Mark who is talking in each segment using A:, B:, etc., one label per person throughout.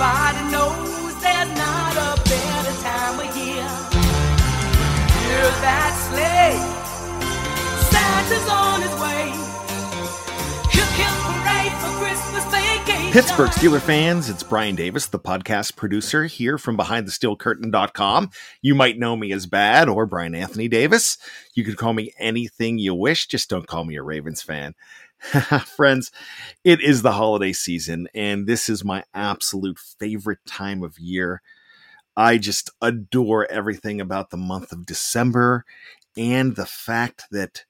A: Everybody knows there's not a better time of year. Hear that sleigh. Santa's on his way.
B: Pittsburgh Steeler fans, it's Brian Davis, the podcast producer here from BehindTheSteelCurtain.com. You might know me as Bad or Brian Anthony Davis. You could call me anything you wish, just don't call me a Ravens fan. Friends, it is the holiday season, and this is my absolute favorite time of year. I just adore everything about the month of December and the fact that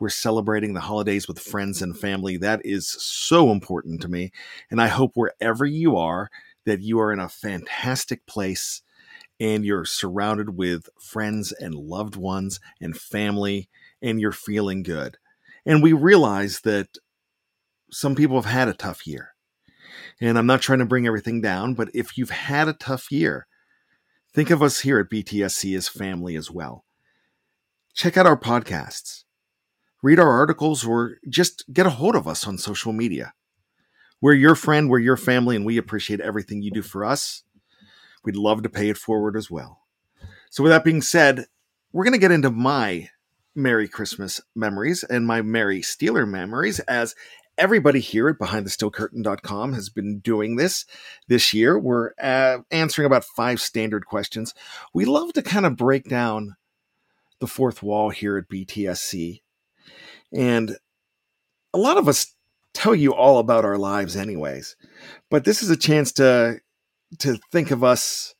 B: we're celebrating the holidays with friends and family. That is so important to me. And I hope wherever you are, that you are in a fantastic place and you're surrounded with friends and loved ones and family and you're feeling good. And we realize that some people have had a tough year. And I'm not trying to bring everything down, but if you've had a tough year, think of us here at BTSC as family as well. Check out our podcasts read our articles, or just get a hold of us on social media. We're your friend, we're your family, and we appreciate everything you do for us. We'd love to pay it forward as well. So, with that being said, we're going to get into my Merry Christmas memories and my Merry Steeler memories as everybody here at BehindTheSteelCurtain.com has been doing this this year. We're uh, answering about five standard questions. We love to kind of break down the fourth wall here at BTSC and a lot of us tell you all about our lives anyways. But this is a chance to to think of us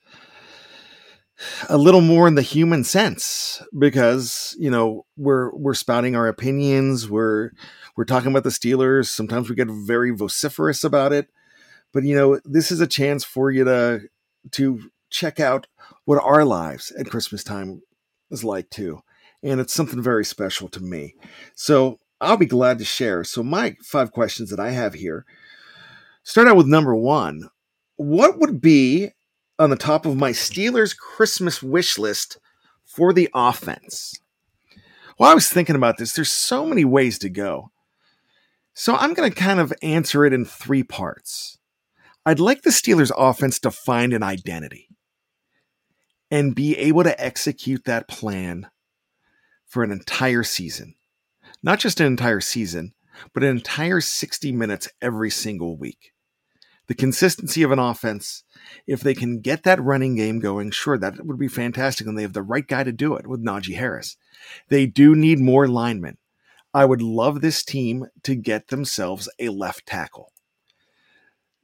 B: a little more in the human sense because, you know, we're we're spouting our opinions, we're we're talking about the Steelers, sometimes we get very vociferous about it. But you know, this is a chance for you to to check out what our lives at Christmas time is like too and it's something very special to me. So I'll be glad to share. So, my five questions that I have here start out with number one What would be on the top of my Steelers Christmas wish list for the offense? Well, I was thinking about this. There's so many ways to go. So, I'm going to kind of answer it in three parts. I'd like the Steelers offense to find an identity and be able to execute that plan for an entire season. Not just an entire season, but an entire 60 minutes every single week. The consistency of an offense, if they can get that running game going, sure, that would be fantastic. And they have the right guy to do it with Najee Harris. They do need more linemen. I would love this team to get themselves a left tackle.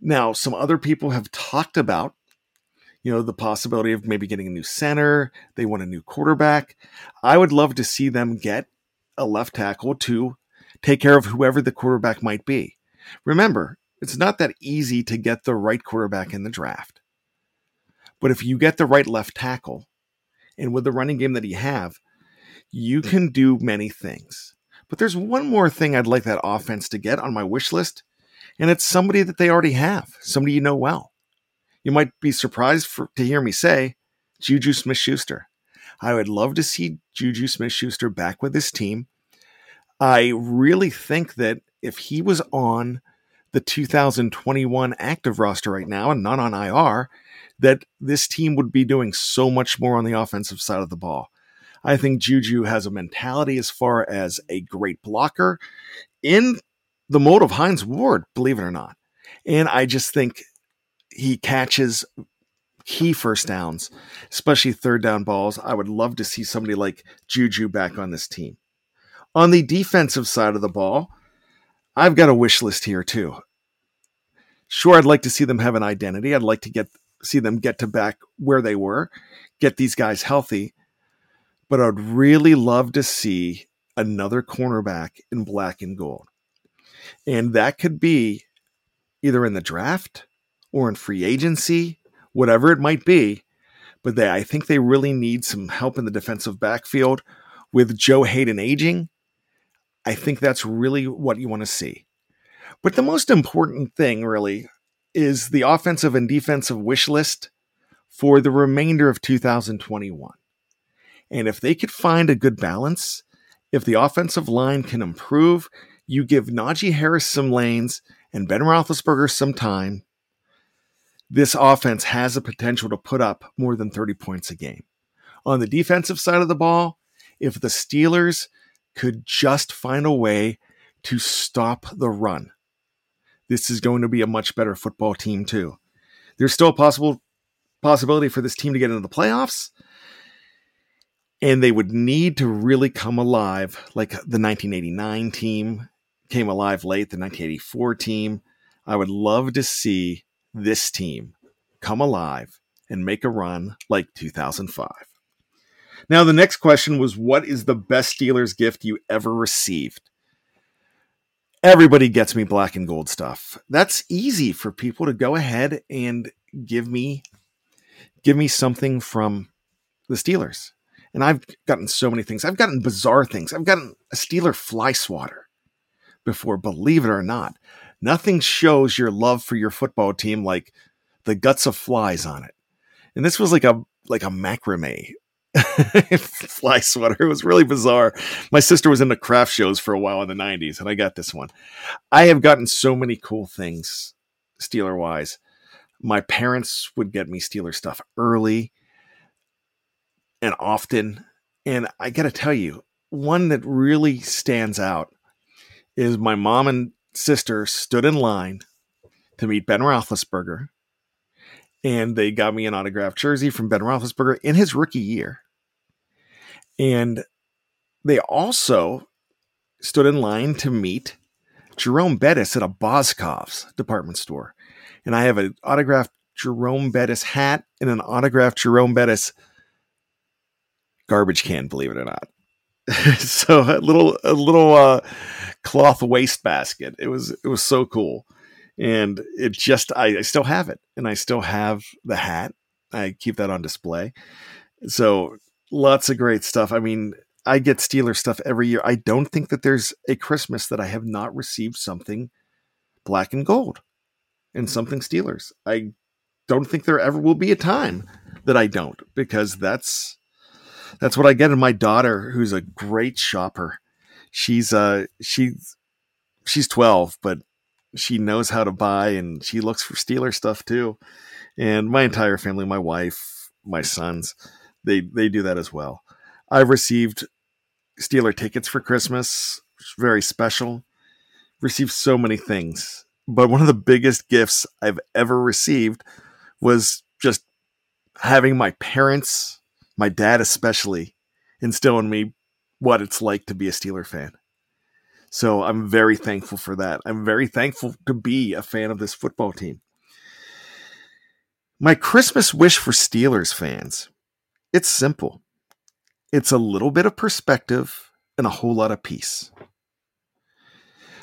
B: Now, some other people have talked about, you know, the possibility of maybe getting a new center. They want a new quarterback. I would love to see them get a left tackle to take care of whoever the quarterback might be. Remember, it's not that easy to get the right quarterback in the draft. But if you get the right left tackle, and with the running game that you have, you hmm. can do many things. But there's one more thing I'd like that offense to get on my wish list, and it's somebody that they already have, somebody you know well. You might be surprised for, to hear me say Juju Smith Schuster. I would love to see Juju Smith Schuster back with this team. I really think that if he was on the 2021 active roster right now and not on IR, that this team would be doing so much more on the offensive side of the ball. I think Juju has a mentality as far as a great blocker in the mode of Hines Ward, believe it or not. And I just think he catches key first downs, especially third down balls. I would love to see somebody like Juju back on this team. On the defensive side of the ball, I've got a wish list here too. Sure, I'd like to see them have an identity. I'd like to get see them get to back where they were, get these guys healthy. But I'd really love to see another cornerback in black and gold. And that could be either in the draft or in free agency, whatever it might be. But they, I think they really need some help in the defensive backfield with Joe Haden aging. I think that's really what you want to see. But the most important thing, really, is the offensive and defensive wish list for the remainder of 2021. And if they could find a good balance, if the offensive line can improve, you give Najee Harris some lanes and Ben Roethlisberger some time, this offense has the potential to put up more than 30 points a game. On the defensive side of the ball, if the Steelers could just find a way to stop the run, this is going to be a much better football team too. There's still a possible possibility for this team to get into the playoffs. And they would need to really come alive, like the 1989 team came alive late, the 1984 team. I would love to see this team come alive and make a run like 2005. Now, the next question was What is the best Steelers gift you ever received? everybody gets me black and gold stuff. That's easy for people to go ahead and give me give me something from the Steelers. And I've gotten so many things. I've gotten bizarre things. I've gotten a Steeler fly swatter before, believe it or not. Nothing shows your love for your football team like the guts of flies on it. And this was like a like a macrame fly sweater. It was really bizarre. My sister was into craft shows for a while in the 90s, and I got this one. I have gotten so many cool things, Steeler wise. My parents would get me Steeler stuff early and often. And I got to tell you, one that really stands out is my mom and sister stood in line to meet Ben Roethlisberger and they got me an autographed jersey from Ben Roethlisberger in his rookie year. And they also stood in line to meet Jerome Bettis at a Boscov's department store. And I have an autographed Jerome Bettis hat and an autographed Jerome Bettis garbage can, believe it or not. so a little a little uh, cloth waste basket. It was it was so cool and it just I, I, still have it and i still have the hat i keep that on display so lots of great stuff. I mean i get steeler stuff every year. I don't think that there's a christmas that i have not received something black and gold and something steelers. I don't think there ever will be a time that i don't because that's that's what i get and my daughter who's a great shopper. She's uh she's she's 12 but she knows how to buy and she looks for Steeler stuff too. And my entire family, my wife, my sons, they they do that as well. I've received Steeler tickets for Christmas, very special. Received so many things, but one of the biggest gifts I've ever received was just having my parents, my dad especially, instill in me what it's like to be a Steeler fan. So I'm very thankful for that. I'm very thankful to be a fan of this football team. My Christmas wish for Steelers fans it's simple. It's a little bit of perspective and a whole lot of peace.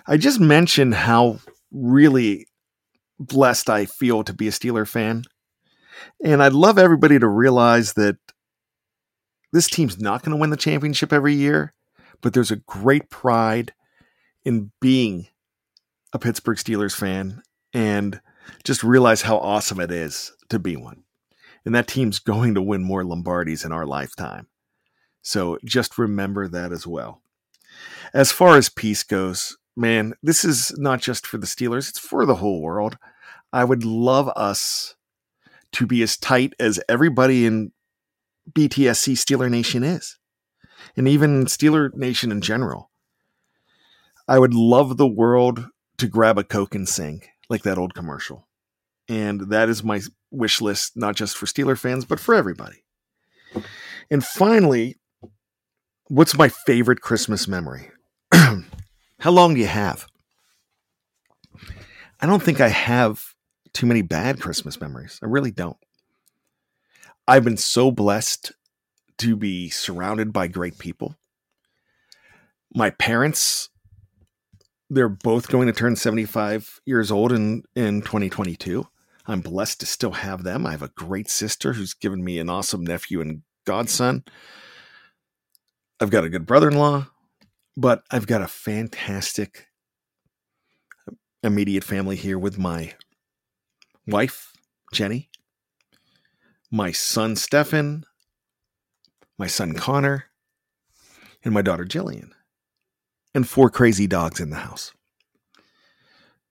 B: I just mentioned how really blessed I feel to be a Steeler fan. And I'd love everybody to realize that this team's not going to win the championship every year, but there's a great pride in being a Pittsburgh Steelers fan and just realize how awesome it is to be one. And that team's going to win more Lombardis in our lifetime. So just remember that as well. As far as peace goes, man, this is not just for the Steelers, it's for the whole world. I would love us to be as tight as everybody in BTSC Steeler Nation is, and even Steeler Nation in general. I would love the world to grab a Coke and sing like that old commercial. And that is my wish list, not just for Steeler fans, but for everybody. And finally, what's my favorite Christmas memory? How long do you have? I don't think I have too many bad Christmas memories. I really don't. I've been so blessed to be surrounded by great people. My parents, they're both going to turn 75 years old in, in 2022. I'm blessed to still have them. I have a great sister who's given me an awesome nephew and godson. I've got a good brother in law, but I've got a fantastic immediate family here with my wife, Jenny, my son, Stefan, my son, Connor, and my daughter, Jillian, and four crazy dogs in the house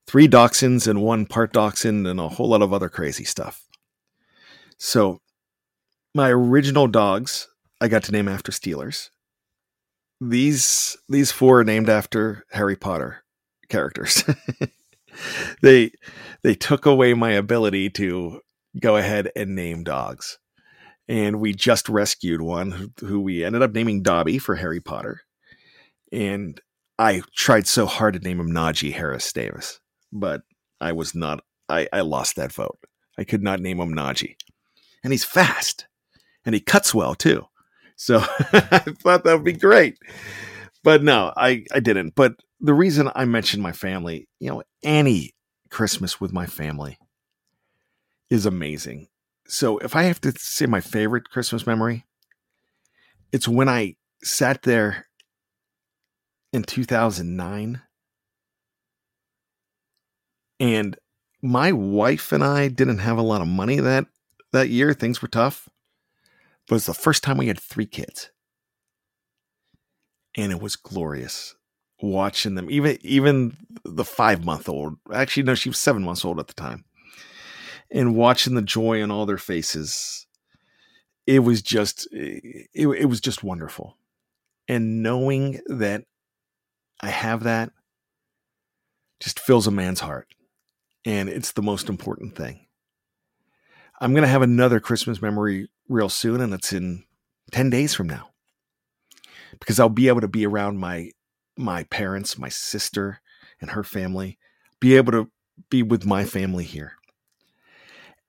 B: three dachshunds and one part dachshund and a whole lot of other crazy stuff. So, my original dogs I got to name after Steelers. These these four are named after Harry Potter characters. they they took away my ability to go ahead and name dogs. And we just rescued one who we ended up naming Dobby for Harry Potter. And I tried so hard to name him Najee Harris Davis but I was not. I, I lost that vote. I could not name him Najee, and he's fast, and he cuts well too. So I thought that would be great, but no, I I didn't. But the reason I mentioned my family, you know, any Christmas with my family is amazing. So if I have to say my favorite Christmas memory, it's when I sat there in 2009 and my wife and I didn't have a lot of money that that year. Things were tough. But it's the first time we had three kids. And it was glorious watching them. Even even the five month old. Actually, no, she was seven months old at the time. And watching the joy on all their faces. It was just it, it was just wonderful. And knowing that I have that just fills a man's heart and it's the most important thing. I'm going to have another Christmas memory real soon, and it's in 10 days from now because I'll be able to be around my my parents, my sister and her family, be able to be with my family here.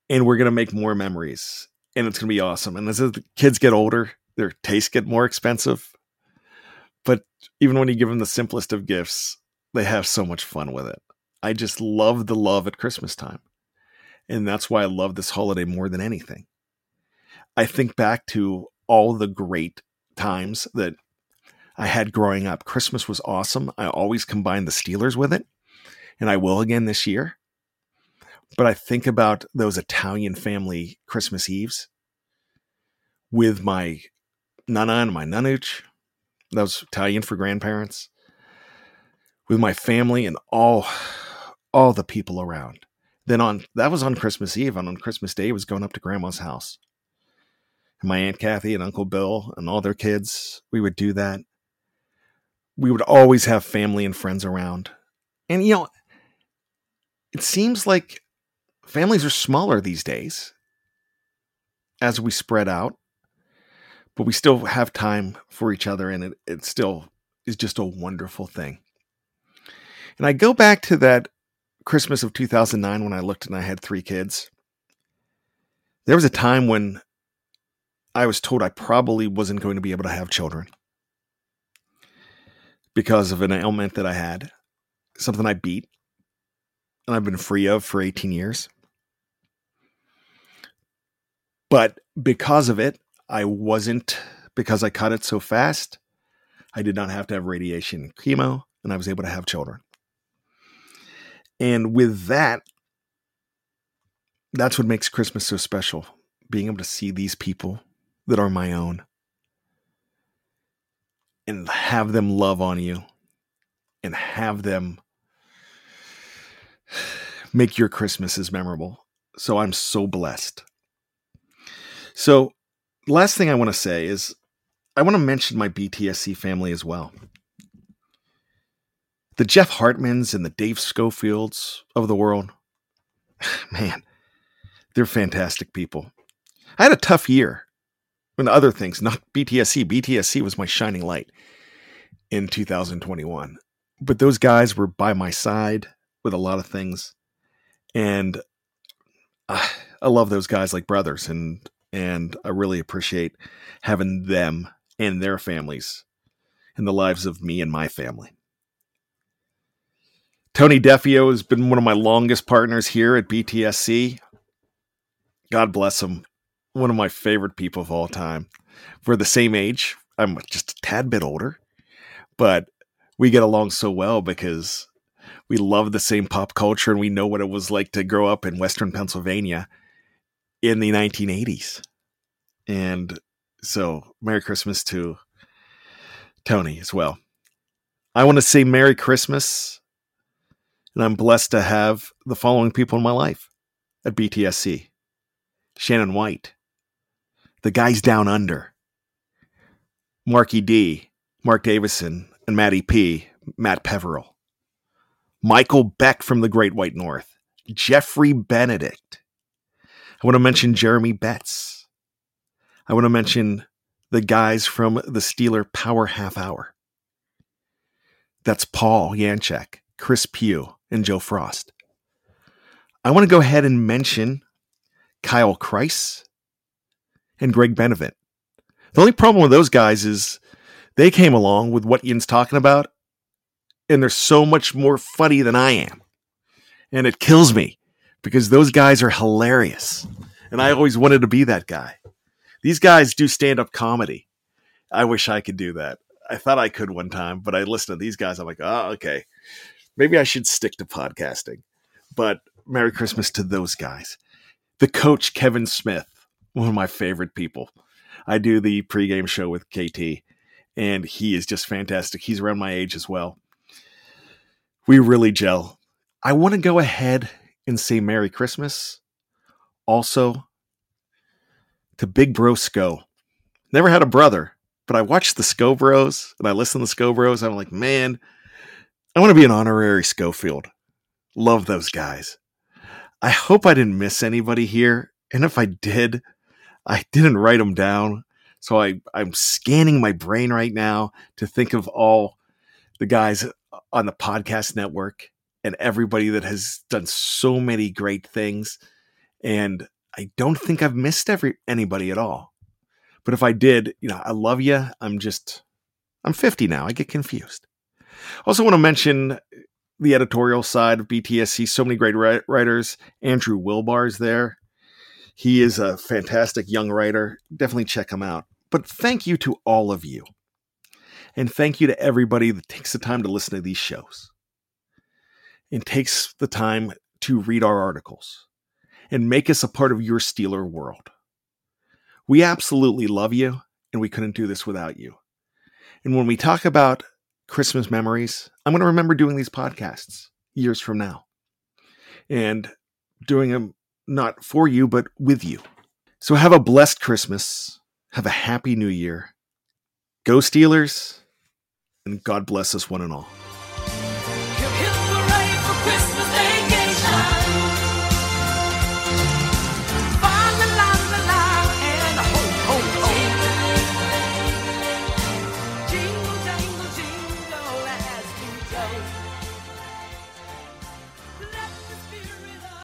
B: And we're going to make more memories and it's going to be awesome. And as the kids get older, their tastes get more expensive. But even when you give them the simplest of gifts, they have so much fun with it. I just love the love at Christmas time. And that's why I love this holiday more than anything. I think back to all the great times that I had growing up. Christmas was awesome. I always combined the Steelers with it, and I will again this year. But I think about those Italian family Christmas Eves with my nana and my nanuch. That was Italian for grandparents. With my family and all all the people around. Then on that was on Christmas Eve, and on Christmas Day, was going up to Grandma's house. And my Aunt Kathy and Uncle Bill and all their kids, we would do that. We would always have family and friends around. And you know, it seems like families are smaller these days as we spread out, but we still have time for each other, and it, it still is just a wonderful thing. And I go back to that Christmas of 2009 when I looked and I had three kids. There was a time when I was told I probably wasn't going to be able to have children because of an ailment that I had, something I beat, and I've been free of for 18 years. But because of it, I wasn't, because I cut it so fast, I did not have to have radiation chemo, and I was able to have children. And with that, that's what makes Christmas so special. Being able to see these people that are my own and have them love on you and have them make your Christmases memorable. So I'm so blessed. So, last thing I want to say is I want to mention my BTSC family as well. The Jeff Hartmans and the Dave Schofields of the world, man, they're fantastic people. I had a tough year. And other things, not BTSC. BTSC was my shining light in 2021. But those guys were by my side with a lot of things. And I, I love those guys like brothers. And and I really appreciate having them and their families in the lives of me and my family. Tony Defeo has been one of my longest partners here at BTSC. God bless him. One of my favorite people of all time. We're the same age. I'm just a tad bit older, but we get along so well because we love the same pop culture and we know what it was like to grow up in Western Pennsylvania in the 1980s. And so, Merry Christmas to Tony as well. I want to say Merry Christmas, and I'm blessed to have the following people in my life at BTSC Shannon White, the guys down under, Marky D, Mark Davison, and Matty P, Matt Peveril, Michael Beck from the Great White North, Jeffrey Benedict, I want to mention Jeremy Betts. I want to mention the guys from the Steeler Power Half Hour. That's Paul Yanchek, Chris Pugh, and Joe Frost. I want to go ahead and mention Kyle Kreis and Greg Benevent. The only problem with those guys is they came along with what Ian's talking about, and they're so much more funny than I am. And it kills me because those guys are hilarious. And I always wanted to be that guy. These guys do stand up comedy. I wish I could do that. I thought I could one time, but I listened to these guys. I'm like, oh, okay. Maybe I should stick to podcasting. But Merry Christmas to those guys. The coach, Kevin Smith, one of my favorite people. I do the pregame show with KT, and he is just fantastic. He's around my age as well. We really gel. I want to go ahead and say Merry Christmas. Also, to Big Bro Sco. Never had a brother, but I watched the Sco Bros and I listened to the Sco Bros. I'm like, man, I want to be an honorary Schofield. Love those guys. I hope I didn't miss anybody here. And if I did, I didn't write them down. So I, I'm scanning my brain right now to think of all the guys on the podcast network and everybody that has done so many great things. And I don't think I've missed every anybody at all. But if I did, you know, I love you. I'm just I'm 50 now. I get confused. Also want to mention the editorial side of BTSC. So many great writers. Andrew Wilbar is there. He is a fantastic young writer. Definitely check him out. But thank you to all of you. And thank you to everybody that takes the time to listen to these shows and takes the time to read our articles and make us a part of your Steeler world. We absolutely love you, and we couldn't do this without you. And when we talk about Christmas memories, I'm going to remember doing these podcasts years from now and doing them not for you, but with you. So have a blessed Christmas. Have a happy new year. Go Steelers, and God bless us one and all.